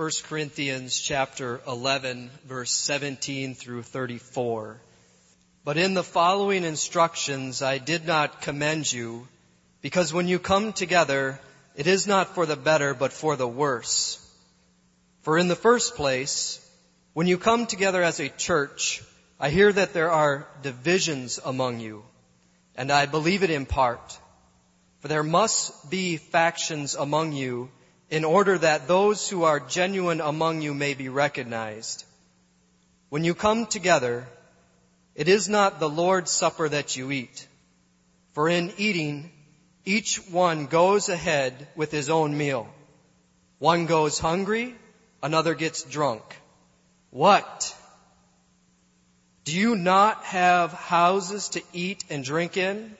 1 Corinthians chapter 11 verse 17 through 34. But in the following instructions I did not commend you because when you come together, it is not for the better but for the worse. For in the first place, when you come together as a church, I hear that there are divisions among you, and I believe it in part. For there must be factions among you in order that those who are genuine among you may be recognized. When you come together, it is not the Lord's supper that you eat. For in eating, each one goes ahead with his own meal. One goes hungry, another gets drunk. What? Do you not have houses to eat and drink in?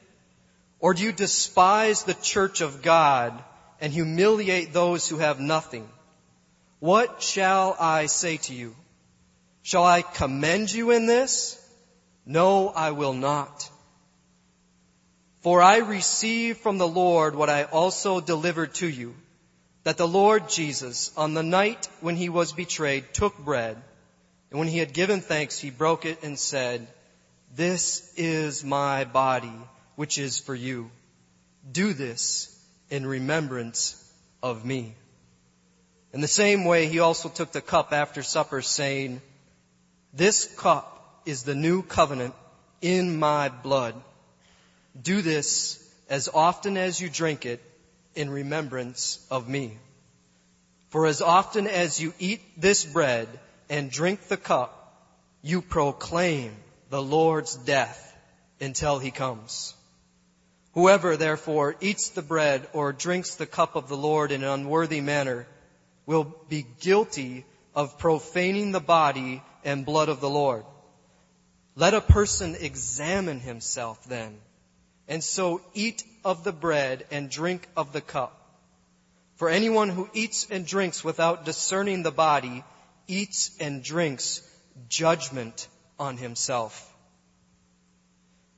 Or do you despise the church of God and humiliate those who have nothing. What shall I say to you? Shall I commend you in this? No, I will not. For I received from the Lord what I also delivered to you, that the Lord Jesus, on the night when he was betrayed, took bread, and when he had given thanks, he broke it and said, This is my body, which is for you. Do this in remembrance of me. In the same way, he also took the cup after supper saying, this cup is the new covenant in my blood. Do this as often as you drink it in remembrance of me. For as often as you eat this bread and drink the cup, you proclaim the Lord's death until he comes. Whoever therefore eats the bread or drinks the cup of the Lord in an unworthy manner will be guilty of profaning the body and blood of the Lord. Let a person examine himself then, and so eat of the bread and drink of the cup. For anyone who eats and drinks without discerning the body eats and drinks judgment on himself.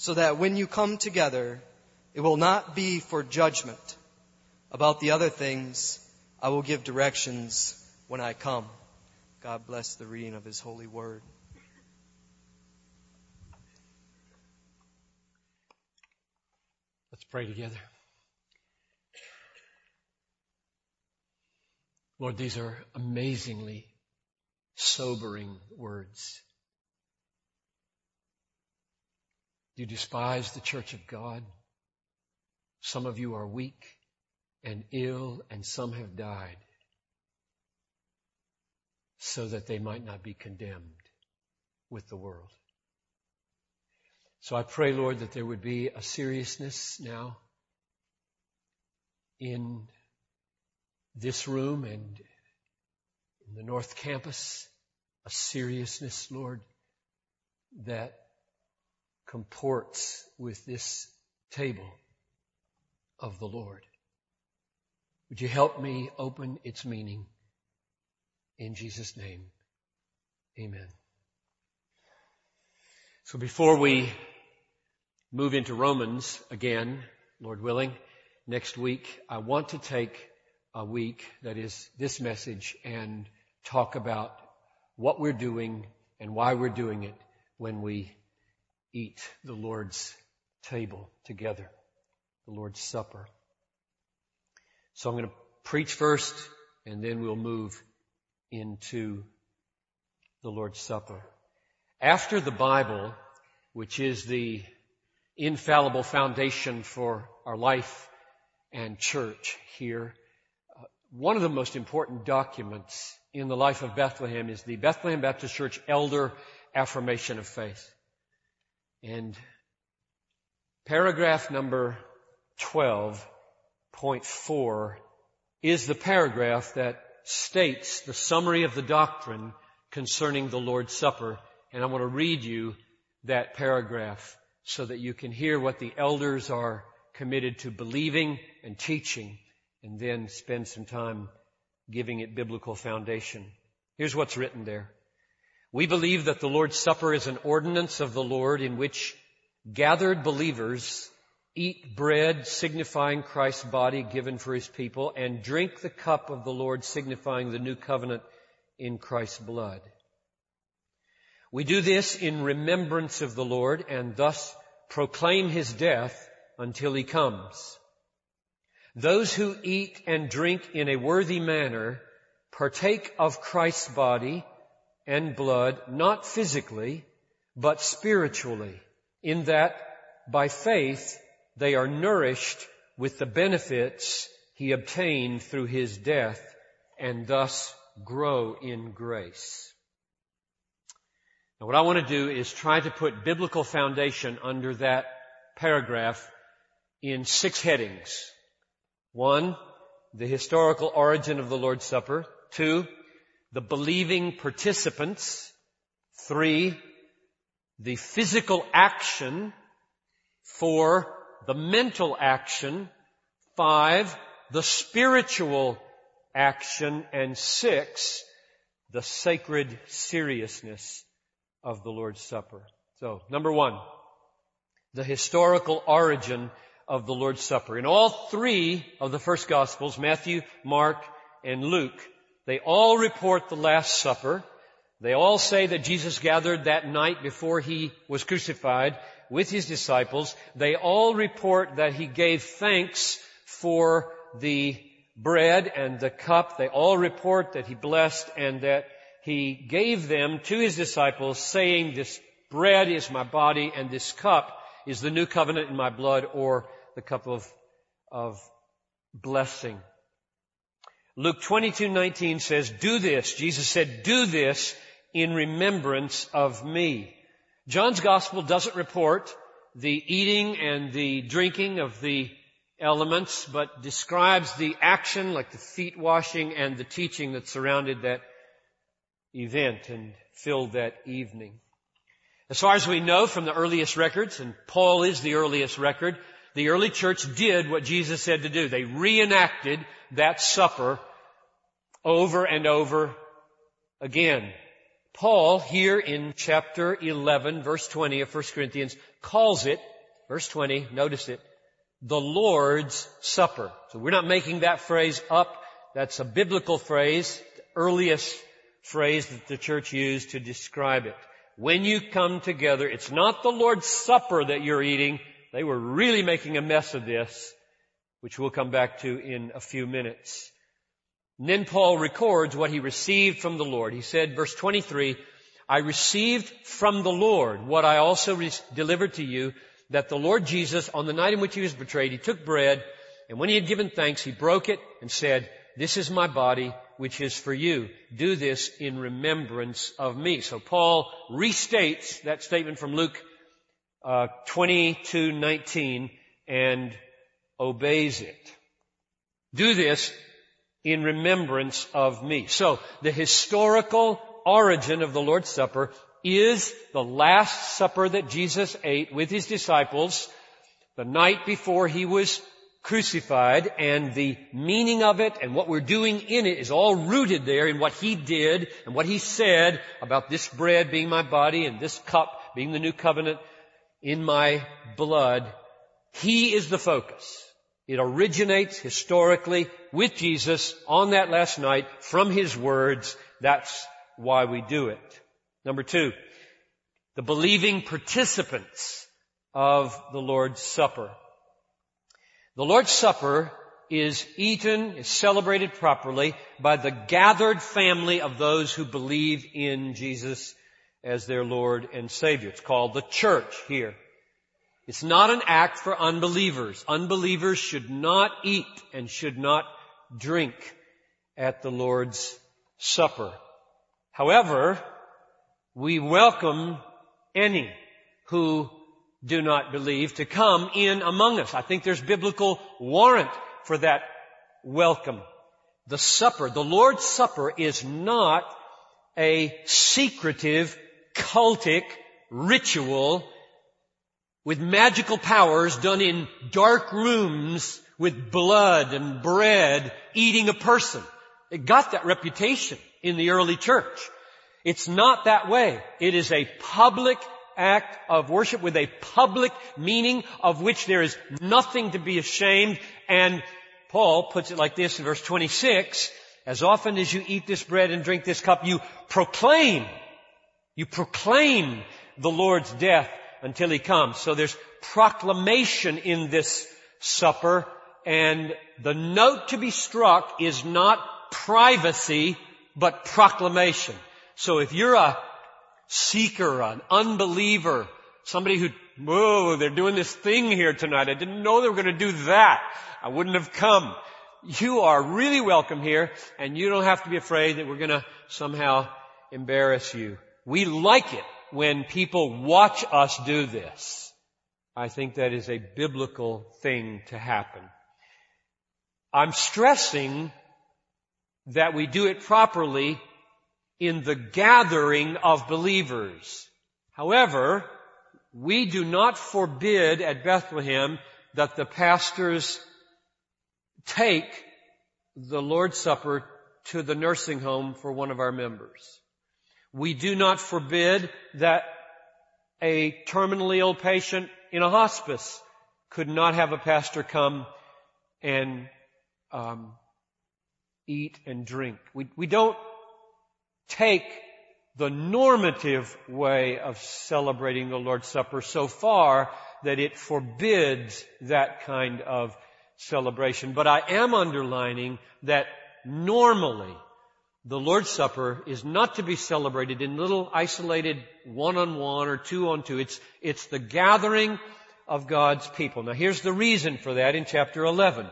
so that when you come together, it will not be for judgment. About the other things, I will give directions when I come. God bless the reading of His holy word. Let's pray together. Lord, these are amazingly sobering words. You despise the church of God. Some of you are weak and ill, and some have died so that they might not be condemned with the world. So I pray, Lord, that there would be a seriousness now in this room and in the North Campus, a seriousness, Lord, that comports with this table of the Lord. Would you help me open its meaning? In Jesus' name, amen. So before we move into Romans again, Lord willing, next week, I want to take a week that is this message and talk about what we're doing and why we're doing it when we eat the Lord's table together, the Lord's Supper. So I'm going to preach first and then we'll move into the Lord's Supper. After the Bible, which is the infallible foundation for our life and church here, uh, one of the most important documents in the life of Bethlehem is the Bethlehem Baptist Church Elder Affirmation of Faith. And paragraph number 12.4 is the paragraph that states the summary of the doctrine concerning the Lord's Supper. And I want to read you that paragraph so that you can hear what the elders are committed to believing and teaching and then spend some time giving it biblical foundation. Here's what's written there. We believe that the Lord's Supper is an ordinance of the Lord in which gathered believers eat bread signifying Christ's body given for his people and drink the cup of the Lord signifying the new covenant in Christ's blood. We do this in remembrance of the Lord and thus proclaim his death until he comes. Those who eat and drink in a worthy manner partake of Christ's body and blood, not physically, but spiritually, in that by faith they are nourished with the benefits he obtained through his death and thus grow in grace. Now what I want to do is try to put biblical foundation under that paragraph in six headings. One, the historical origin of the Lord's Supper. Two, the believing participants. Three, the physical action. Four, the mental action. Five, the spiritual action. And six, the sacred seriousness of the Lord's Supper. So, number one, the historical origin of the Lord's Supper. In all three of the first Gospels, Matthew, Mark, and Luke, they all report the Last Supper. They all say that Jesus gathered that night before he was crucified with his disciples. They all report that he gave thanks for the bread and the cup. They all report that he blessed and that he gave them to his disciples saying, this bread is my body and this cup is the new covenant in my blood or the cup of, of blessing. Luke 22:19 says, "Do this." Jesus said, "Do this in remembrance of me." John's gospel doesn't report the eating and the drinking of the elements, but describes the action like the feet washing and the teaching that surrounded that event and filled that evening. As far as we know from the earliest records, and Paul is the earliest record, the early church did what Jesus said to do. They reenacted that supper over and over again. Paul here in chapter 11 verse 20 of 1 Corinthians calls it, verse 20, notice it, the Lord's Supper. So we're not making that phrase up. That's a biblical phrase, the earliest phrase that the church used to describe it when you come together, it's not the Lord's Supper that you're eating. They were really making a mess of this, which we'll come back to in a few minutes. And then Paul records what he received from the Lord. He said, verse 23, I received from the Lord what I also re- delivered to you, that the Lord Jesus, on the night in which he was betrayed, he took bread, and when he had given thanks, he broke it and said, this is my body, which is for you. Do this in remembrance of me. So Paul restates that statement from Luke uh, 22:19 and obeys it. Do this in remembrance of me. So the historical origin of the Lord's Supper is the last supper that Jesus ate with his disciples the night before he was crucified and the meaning of it and what we're doing in it is all rooted there in what he did and what he said about this bread being my body and this cup being the new covenant in my blood. He is the focus. It originates historically with Jesus on that last night from his words. That's why we do it. Number two, the believing participants of the Lord's Supper. The Lord's Supper is eaten, is celebrated properly by the gathered family of those who believe in Jesus as their Lord and Savior. It's called the church here. It's not an act for unbelievers. Unbelievers should not eat and should not drink at the Lord's Supper. However, we welcome any who do not believe to come in among us. I think there's biblical warrant for that welcome. the supper, the Lord's Supper is not a secretive, cultic ritual with magical powers done in dark rooms with blood and bread eating a person. It got that reputation in the early church. It's not that way. It is a public act of worship with a public meaning of which there is nothing to be ashamed. And Paul puts it like this in verse 26, as often as you eat this bread and drink this cup, you proclaim, you proclaim the Lord's death until he comes. So there's proclamation in this supper and the note to be struck is not privacy, but proclamation. So if you're a seeker, an unbeliever, somebody who, whoa, they're doing this thing here tonight. I didn't know they were going to do that. I wouldn't have come. You are really welcome here and you don't have to be afraid that we're going to somehow embarrass you. We like it when people watch us do this. I think that is a biblical thing to happen. I'm stressing that we do it properly in the gathering of believers. However, we do not forbid at Bethlehem that the pastors take the Lord's Supper to the nursing home for one of our members. We do not forbid that a terminally ill patient in a hospice could not have a pastor come and um, eat and drink. We, we don't take the normative way of celebrating the Lord's Supper so far that it forbids that kind of celebration. But I am underlining that normally the Lord's Supper is not to be celebrated in little isolated one-on-one or two-on-two. It's, it's the gathering of God's people. Now here's the reason for that in chapter 11.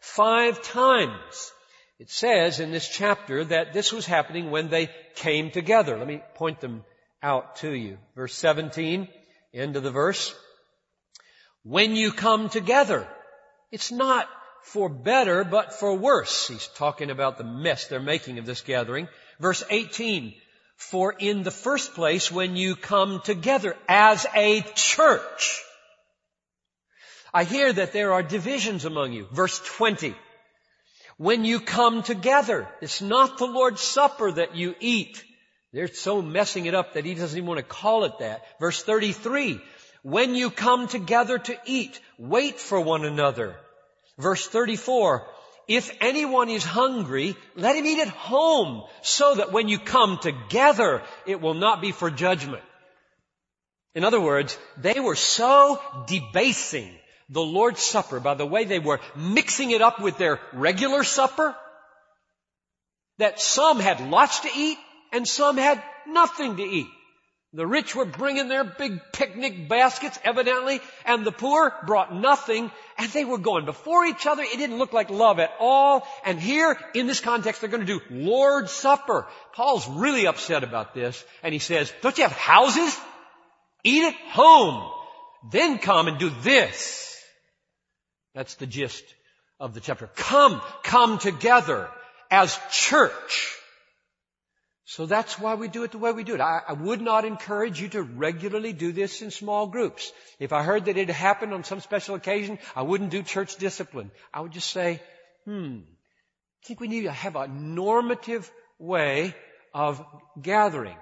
Five times it says in this chapter that this was happening when they came together. Let me point them out to you. Verse 17, end of the verse. When you come together, it's not for better, but for worse. He's talking about the mess they're making of this gathering. Verse 18, for in the first place, when you come together as a church, I hear that there are divisions among you. Verse 20, when you come together. It's not the Lord's Supper that you eat. They're so messing it up that he doesn't even want to call it that. Verse 33, when you come together to eat, wait for one another. Verse 34, if anyone is hungry, let him eat at home so that when you come together, it will not be for judgment. In other words, they were so debasing the Lord's Supper by the way they were mixing it up with their regular supper that some had lots to eat and some had nothing to eat. The rich were bringing their big picnic baskets, evidently, and the poor brought nothing, and they were going before each other. It didn't look like love at all. And here, in this context, they're going to do Lord's Supper. Paul's really upset about this, and he says, don't you have houses? Eat at home. Then come and do this. That's the gist of the chapter. Come, come together as church. So that's why we do it the way we do it. I, I, would not encourage you to regularly do this in small groups. If I heard that it happened on some special occasion, I wouldn't do church discipline. I would just say, hmm, I think we need to have a normative way of gathering.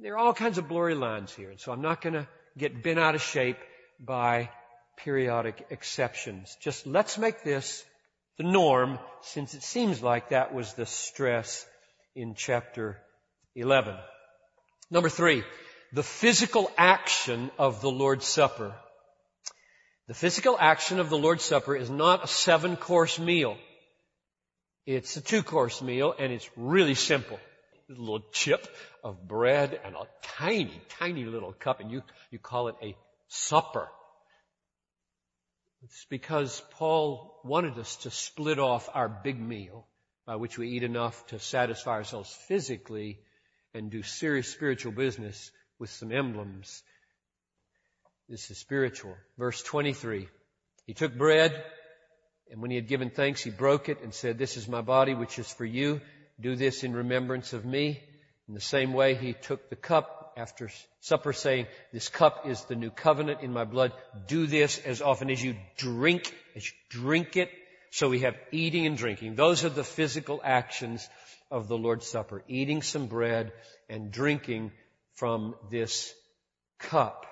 There are all kinds of blurry lines here, and so I'm not going to get bent out of shape by periodic exceptions. Just let's make this the norm since it seems like that was the stress in chapter 11. Number three, the physical action of the Lord's Supper. The physical action of the Lord's Supper is not a seven course meal. It's a two course meal and it's really simple. A little chip of bread and a tiny, tiny little cup and you, you call it a supper. It's because Paul wanted us to split off our big meal by which we eat enough to satisfy ourselves physically and do serious spiritual business with some emblems. This is spiritual. Verse 23. He took bread, And when he had given thanks, he broke it and said, This is my body, which is for you. Do this in remembrance of me. In the same way, he took the cup after supper, saying, This cup is the new covenant in my blood. Do this as often as you drink, as you drink it. So we have eating and drinking. Those are the physical actions of the Lord's Supper. Eating some bread and drinking from this cup.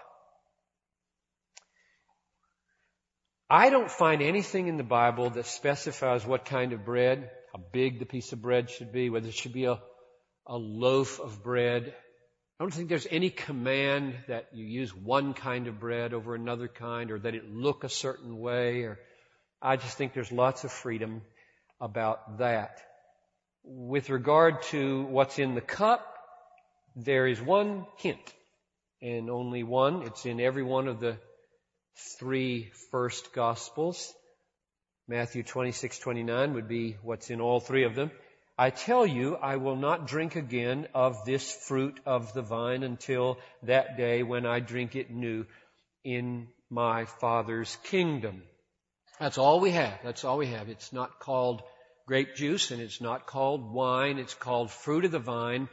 I don't find anything in the Bible that specifies what kind of bread, how big the piece of bread should be, whether it should be a, a loaf of bread. I don't think there's any command that you use one kind of bread over another kind or that it look a certain way or I just think there's lots of freedom about that. With regard to what's in the cup, there is one hint and only one. It's in every one of the three first gospels. Matthew 26, 29 would be what's in all three of them. I tell you, I will not drink again of this fruit of the vine until that day when I drink it new in my Father's kingdom. That's all we have. That's all we have. It's not called grape juice and it's not called wine. It's called fruit of the vine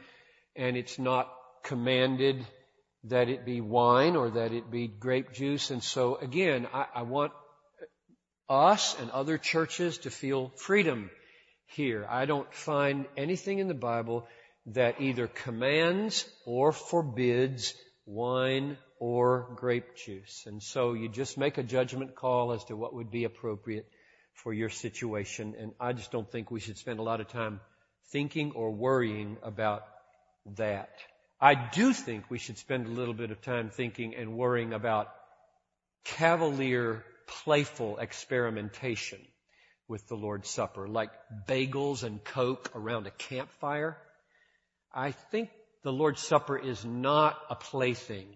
and it's not commanded that it be wine or that it be grape juice. And so again, I, I want us and other churches to feel freedom here. I don't find anything in the Bible that either commands or forbids wine or grape juice. And so you just make a judgment call as to what would be appropriate for your situation. And I just don't think we should spend a lot of time thinking or worrying about that. I do think we should spend a little bit of time thinking and worrying about cavalier, playful experimentation with the Lord's Supper, like bagels and Coke around a campfire. I think the Lord's Supper is not a plaything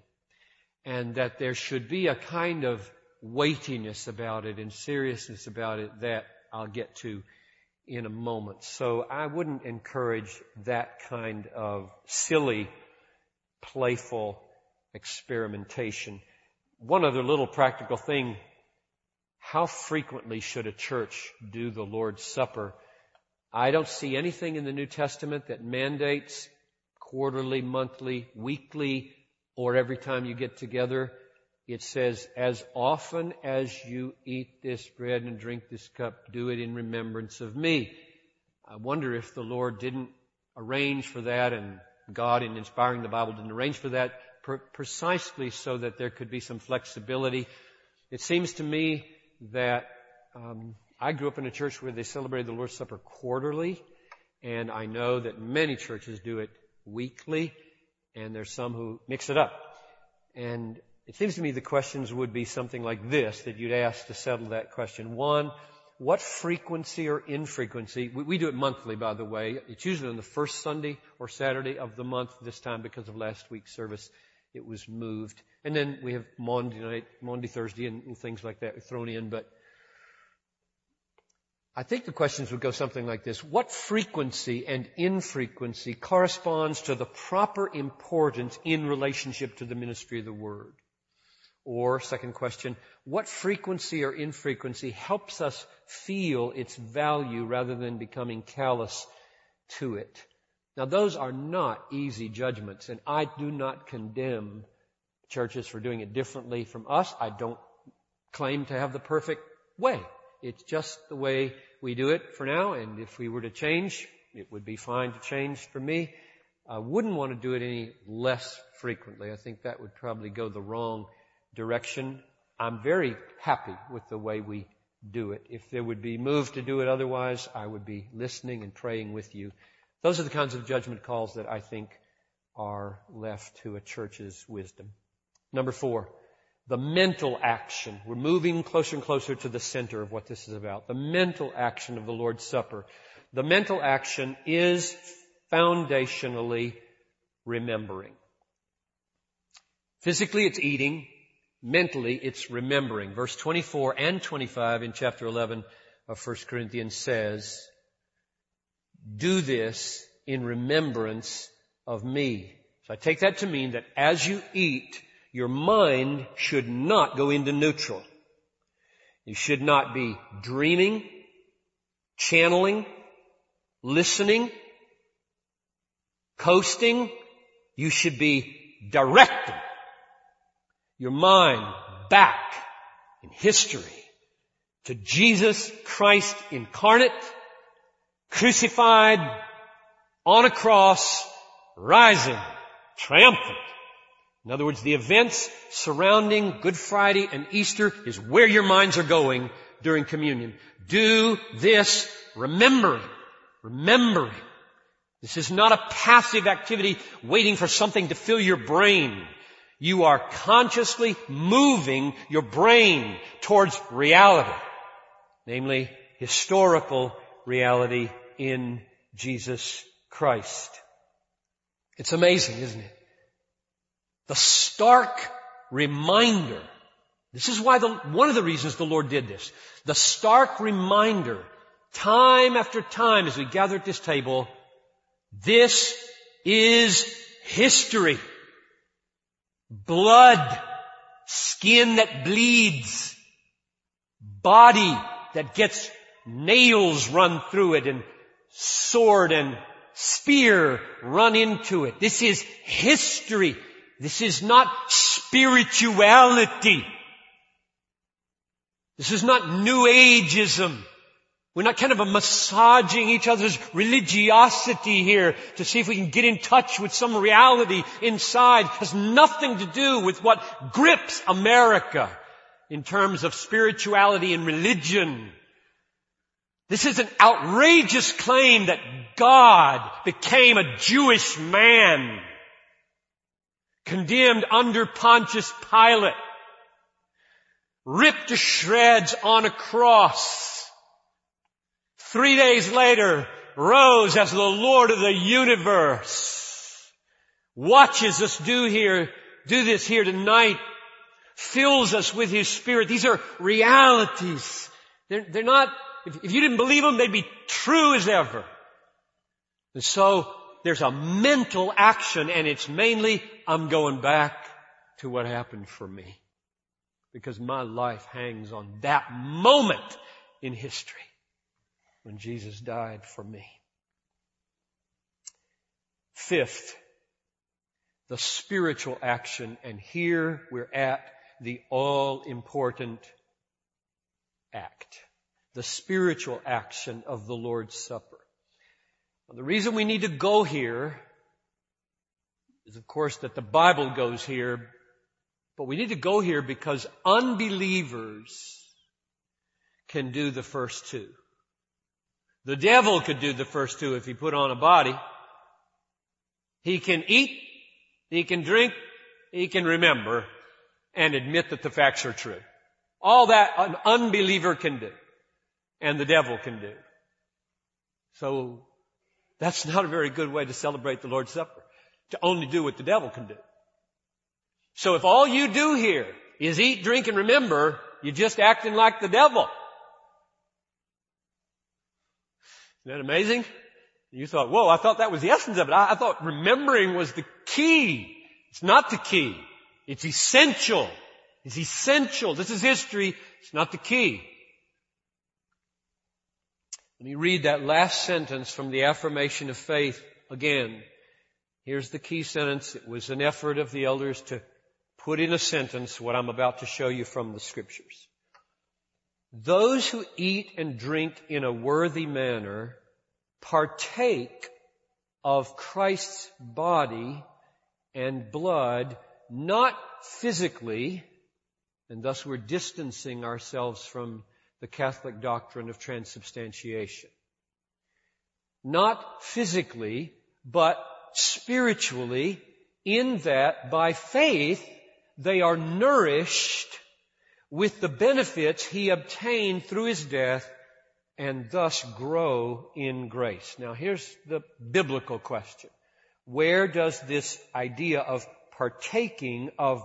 and that there should be a kind of weightiness about it and seriousness about it that I'll get to in a moment. So I wouldn't encourage that kind of silly playful experimentation. One other little practical thing. How frequently should a church do the Lord's Supper? I don't see anything in the New Testament that mandates quarterly, monthly, weekly, or every time you get together. It says, as often as you eat this bread and drink this cup, do it in remembrance of me. I wonder if the Lord didn't arrange for that and God, in inspiring the Bible, didn't arrange for that precisely so that there could be some flexibility. It seems to me that um, I grew up in a church where they celebrated the Lord's Supper quarterly, and I know that many churches do it weekly, and there's some who mix it up. And it seems to me the questions would be something like this that you'd ask to settle that question. One, what frequency or infrequency, we, we, do it monthly by the way, it's usually on the first Sunday or Saturday of the month this time because of last week's service it was moved. And then we have Monday night, Monday, Thursday and things like that thrown in, but I think the questions would go something like this. What frequency and infrequency corresponds to the proper importance in relationship to the ministry of the Word? Or, second question, what frequency or infrequency helps us feel its value rather than becoming callous to it? Now those are not easy judgments and I do not condemn churches for doing it differently from us. I don't claim to have the perfect way. It's just the way we do it for now and if we were to change, it would be fine to change for me. I wouldn't want to do it any less frequently. I think that would probably go the wrong direction. I'm very happy with the way we do it. If there would be move to do it otherwise, I would be listening and praying with you. Those are the kinds of judgment calls that I think are left to a church's wisdom. Number four, the mental action. We're moving closer and closer to the center of what this is about. The mental action of the Lord's Supper. The mental action is foundationally remembering. Physically, it's eating. Mentally, it's remembering. Verse 24 and 25 in chapter 11 of 1 Corinthians says, do this in remembrance of me. So I take that to mean that as you eat, your mind should not go into neutral. You should not be dreaming, channeling, listening, coasting. You should be directing your mind back in history to Jesus Christ incarnate, crucified, on a cross, rising, triumphant. In other words, the events surrounding Good Friday and Easter is where your minds are going during communion. Do this remembering, remembering. This is not a passive activity waiting for something to fill your brain. You are consciously moving your brain towards reality namely historical reality in Jesus Christ. It's amazing, isn't it? The stark reminder. This is why the, one of the reasons the Lord did this. The stark reminder, time after time as we gather at this table, this is history. Blood, skin that bleeds, body that gets nails run through it and sword and spear run into it. This is history. This is not spirituality. This is not New Ageism. We're not kind of massaging each other's religiosity here to see if we can get in touch with some reality inside. It has nothing to do with what grips America in terms of spirituality and religion. This is an outrageous claim that God became a Jewish man, condemned under Pontius Pilate, ripped to shreds on a cross. Three days later, rose as the Lord of the universe. Watches us do here, do this here tonight fills us with His Spirit. These are realities. They're, they're not, if, if you didn't believe them, they'd be true as ever. And so, there's a mental action and it's mainly, I'm going back to what happened for me. Because my life hangs on that moment in history when Jesus died for me. Fifth, the spiritual action, and here we're at the all important act, the spiritual action of the Lord's Supper. Now, the reason we need to go here is, of course, that the Bible goes here, but we need to go here because unbelievers can do the first two. The devil could do the first two if he put on a body. He can eat, he can drink, he can remember, and admit that the facts are true. All that an unbeliever can do and the devil can do. So that's not a very good way to celebrate the Lord's Supper, to only do what the devil can do. So if all you do here is eat, drink, and remember, you're just acting like the devil. Isn't that amazing? You thought, whoa, I thought that was the essence of it. I, I thought remembering was the key. It's not the key. It's essential. It's essential. This is history. It's not the key. Let me read that last sentence from the affirmation of faith again. Here's the key sentence. It was an effort of the elders to put in a sentence what I'm about to show you from the scriptures. Those who eat and drink in a worthy manner partake of Christ's body and blood not physically, and thus we're distancing ourselves from the Catholic doctrine of transubstantiation. Not physically, but spiritually, in that by faith they are nourished with the benefits he obtained through his death and thus grow in grace. Now here's the biblical question. Where does this idea of partaking of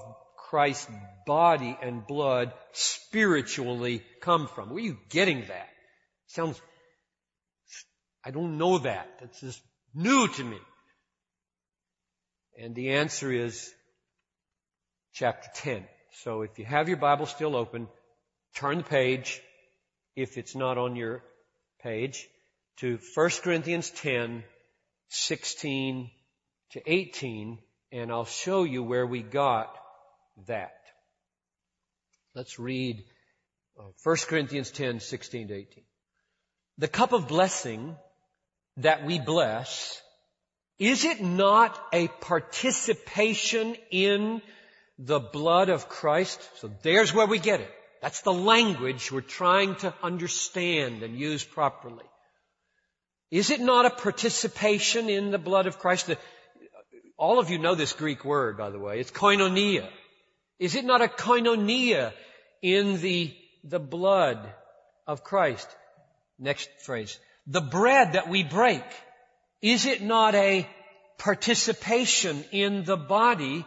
Christ's body and blood spiritually come from? Where are you getting that? Sounds, I don't know that. That's just new to me. And the answer is chapter 10. So if you have your Bible still open, turn the page, if it's not on your page, to 1 Corinthians 10, 16 to 18, and I'll show you where we got that. Let's read 1 uh, Corinthians 10, 16 to 18. The cup of blessing that we bless, is it not a participation in the blood of Christ? So there's where we get it. That's the language we're trying to understand and use properly. Is it not a participation in the blood of Christ? All of you know this Greek word, by the way. It's koinonia. Is it not a koinonia in the, the blood of Christ? Next phrase. The bread that we break, is it not a participation in the body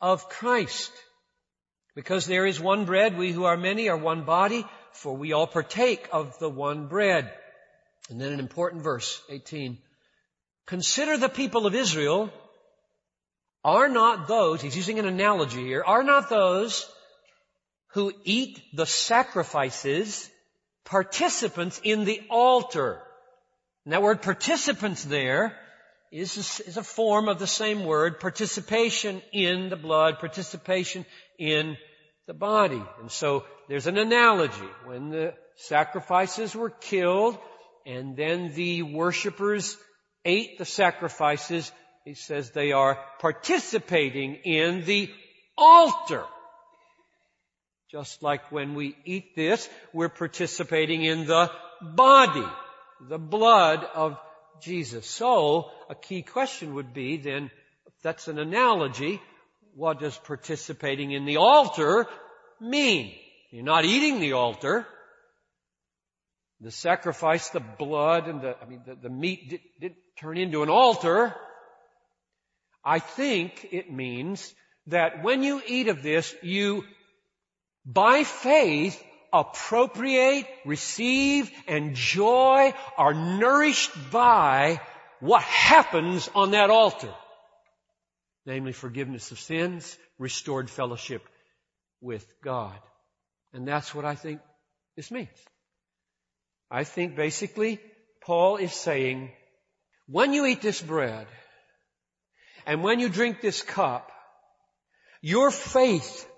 of Christ? Because there is one bread, we who are many are one body, for we all partake of the one bread. And then an important verse, 18. Consider the people of Israel are not those, he's using an analogy here, are not those who eat the sacrifices participants in the altar. And that word participants there is a, is a form of the same word, participation in the blood, participation in the body. And so there's an analogy. When the sacrifices were killed and then the worshippers ate the sacrifices, he says they are participating in the altar. Just like when we eat this, we're participating in the body, the blood of Jesus. So, a key question would be then, that's an analogy, what does participating in the altar mean? You're not eating the altar. The sacrifice, the blood, and the, I mean, the, the meat did, did turn into an altar. I think it means that when you eat of this, you, by faith, appropriate, receive, enjoy, are nourished by what happens on that altar namely forgiveness of sins, restored fellowship with God. And that's what I think this means. I think basically Paul is saying, when you eat this bread and when you drink this cup, your faith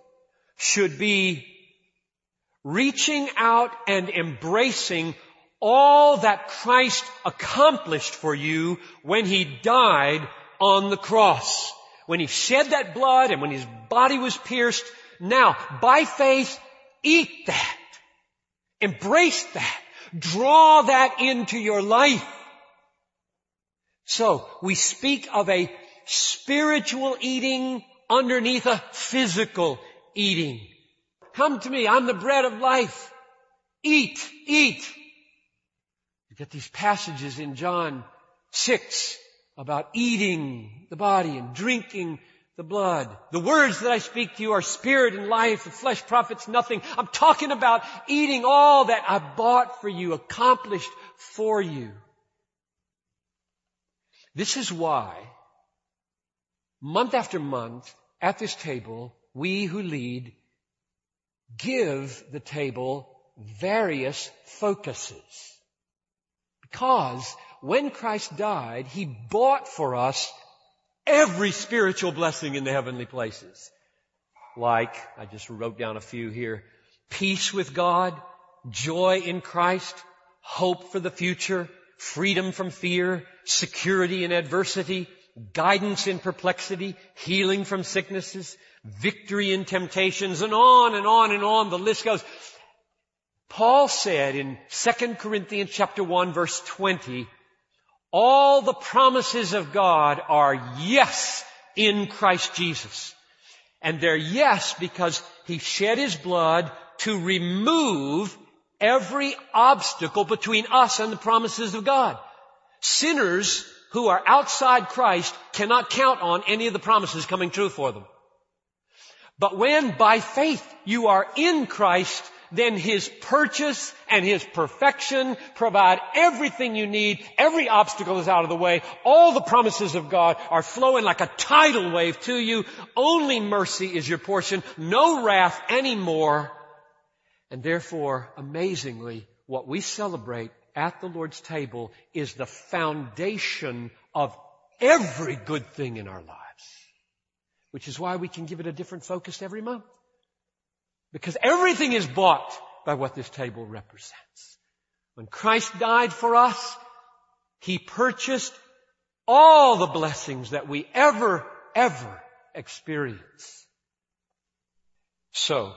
should be reaching out and embracing all that Christ accomplished for you when He died on the cross when he shed that blood and when his body was pierced, now, by faith, eat that. Embrace that. Draw that into your life. So, we speak of a spiritual eating underneath a physical eating. Come to me, I'm the bread of life. Eat, eat. You get these passages in John 6 about eating the body and drinking the blood. The words that I speak to you are spirit and life. The flesh profits nothing. I'm talking about eating all that I bought for you, accomplished for you. This is why, month after month, at this table, we who lead give the table various focuses. Because when Christ died, He bought for us every spiritual blessing in the heavenly places. Like, I just wrote down a few here, peace with God, joy in Christ, hope for the future, freedom from fear, security in adversity, guidance in perplexity, healing from sicknesses, victory in temptations, and on and on and on the list goes. Paul said in 2 Corinthians chapter 1 verse 20, all the promises of God are yes in Christ Jesus. And they're yes because He shed His blood to remove every obstacle between us and the promises of God. Sinners who are outside Christ cannot count on any of the promises coming true for them. But when by faith you are in Christ, then His purchase and His perfection provide everything you need. Every obstacle is out of the way. All the promises of God are flowing like a tidal wave to you. Only mercy is your portion. No wrath anymore. And therefore, amazingly, what we celebrate at the Lord's table is the foundation of every good thing in our lives. Which is why we can give it a different focus every month. Because everything is bought by what this table represents. When Christ died for us, He purchased all the blessings that we ever, ever experience. So,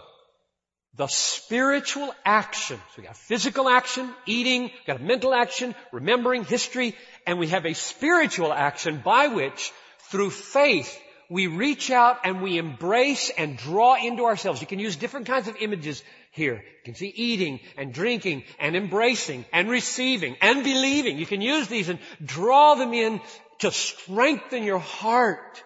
the spiritual action. So we got physical action, eating, we got a mental action, remembering history, and we have a spiritual action by which, through faith, we reach out and we embrace and draw into ourselves. You can use different kinds of images here. You can see eating and drinking and embracing and receiving and believing. You can use these and draw them in to strengthen your heart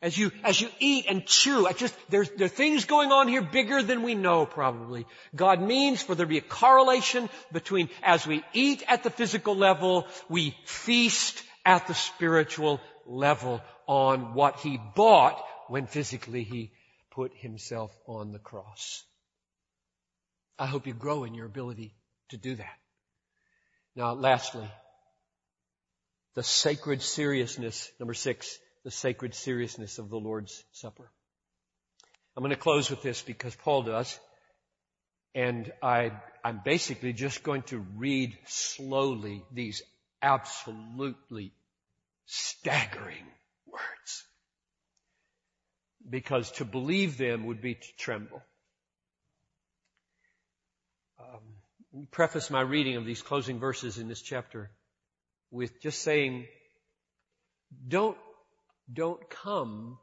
as you, as you eat and chew, I just, there's, there are things going on here bigger than we know probably. God means for there to be a correlation between as we eat at the physical level, we feast at the spiritual level on what He bought when physically He put Himself on the cross. I hope you grow in your ability to do that. Now lastly, the sacred seriousness, number six, the sacred seriousness of the Lord's Supper. I'm going to close with this because Paul does. And I, I'm basically just going to read slowly these absolutely staggering words. Because to believe them would be to tremble. Um, preface my reading of these closing verses in this chapter with just saying, don't don't come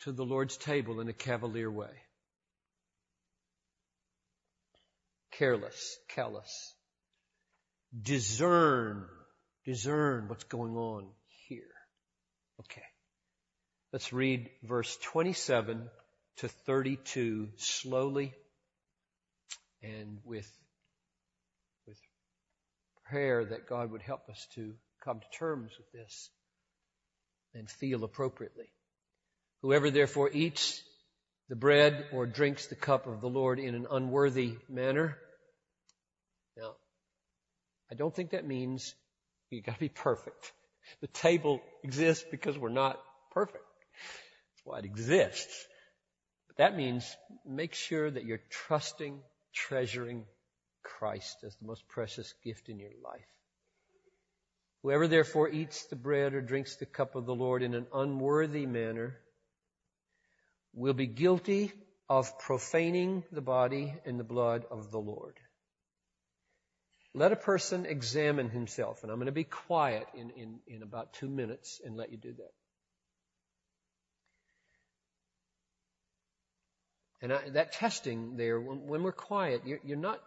to the Lord's table in a cavalier way. Careless, callous. Discern, discern what's going on here. Okay. Let's read verse 27 to 32 slowly and with, with prayer that God would help us to come to terms with this and feel appropriately. Whoever therefore eats the bread or drinks the cup of the Lord in an unworthy manner. Now, I don't think that means you gotta be perfect. The table exists because we're not perfect. That's why it exists. But that means make sure that you're trusting, treasuring Christ as the most precious gift in your life. Whoever therefore eats the bread or drinks the cup of the Lord in an unworthy manner will be guilty of profaning the body and the blood of the Lord. Let a person examine himself, and I'm going to be quiet in, in, in about two minutes and let you do that. And I, that testing there, when, when we're quiet, you're, you're not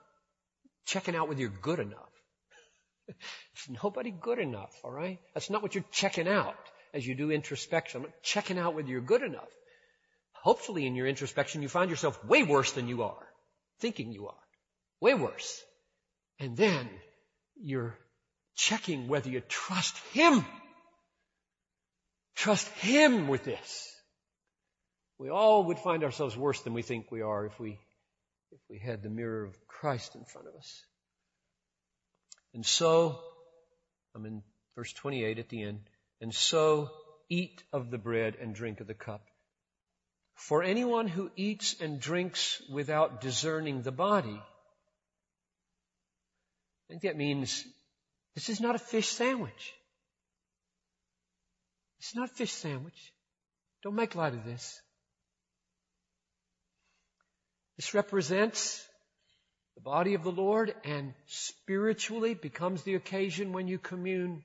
checking out whether you're good enough. It's nobody good enough, all right? That's not what you're checking out as you do introspection. I'm not checking out whether you're good enough. Hopefully in your introspection you find yourself way worse than you are, thinking you are. Way worse. And then you're checking whether you trust Him. Trust Him with this. We all would find ourselves worse than we think we are if we, if we had the mirror of Christ in front of us. And so, I'm in verse 28 at the end, and so eat of the bread and drink of the cup. For anyone who eats and drinks without discerning the body, I think that means this is not a fish sandwich. It's not a fish sandwich. Don't make light of this. This represents the body of the Lord and spiritually becomes the occasion when you commune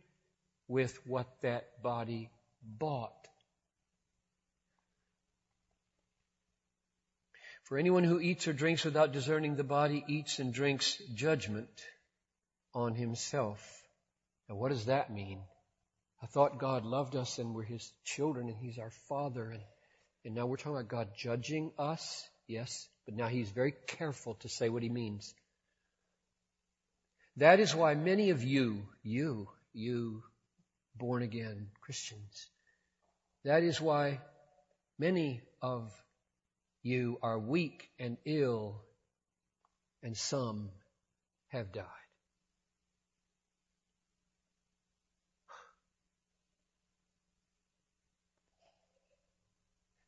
with what that body bought. For anyone who eats or drinks without discerning the body eats and drinks judgment on himself. Now what does that mean? I thought God loved us and we're His children and He's our Father and, and now we're talking about God judging us. Yes. But now he's very careful to say what he means. That is why many of you, you, you born again Christians, that is why many of you are weak and ill, and some have died.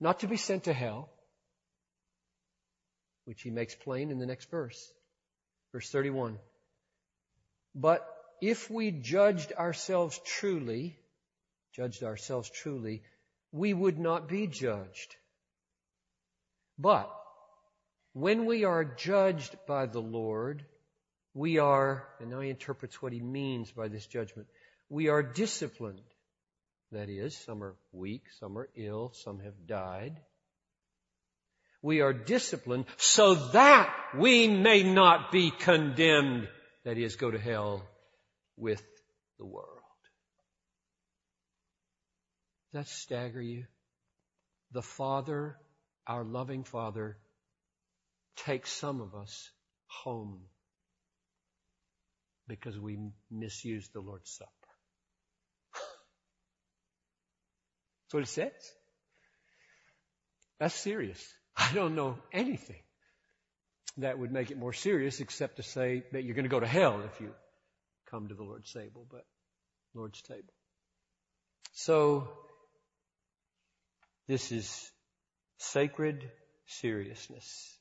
Not to be sent to hell, which he makes plain in the next verse. Verse 31. But if we judged ourselves truly, judged ourselves truly, we would not be judged. But when we are judged by the Lord, we are, and now he interprets what he means by this judgment, we are disciplined. That is, some are weak, some are ill, some have died. We are disciplined so that we may not be condemned, that is, go to hell with the world. Does that stagger you? The Father, our loving Father, takes some of us home because we misuse the Lord's Supper. That's what it says. That's serious. I don't know anything that would make it more serious except to say that you're going to go to hell if you come to the Lord's table, but Lord's table. So, this is sacred seriousness.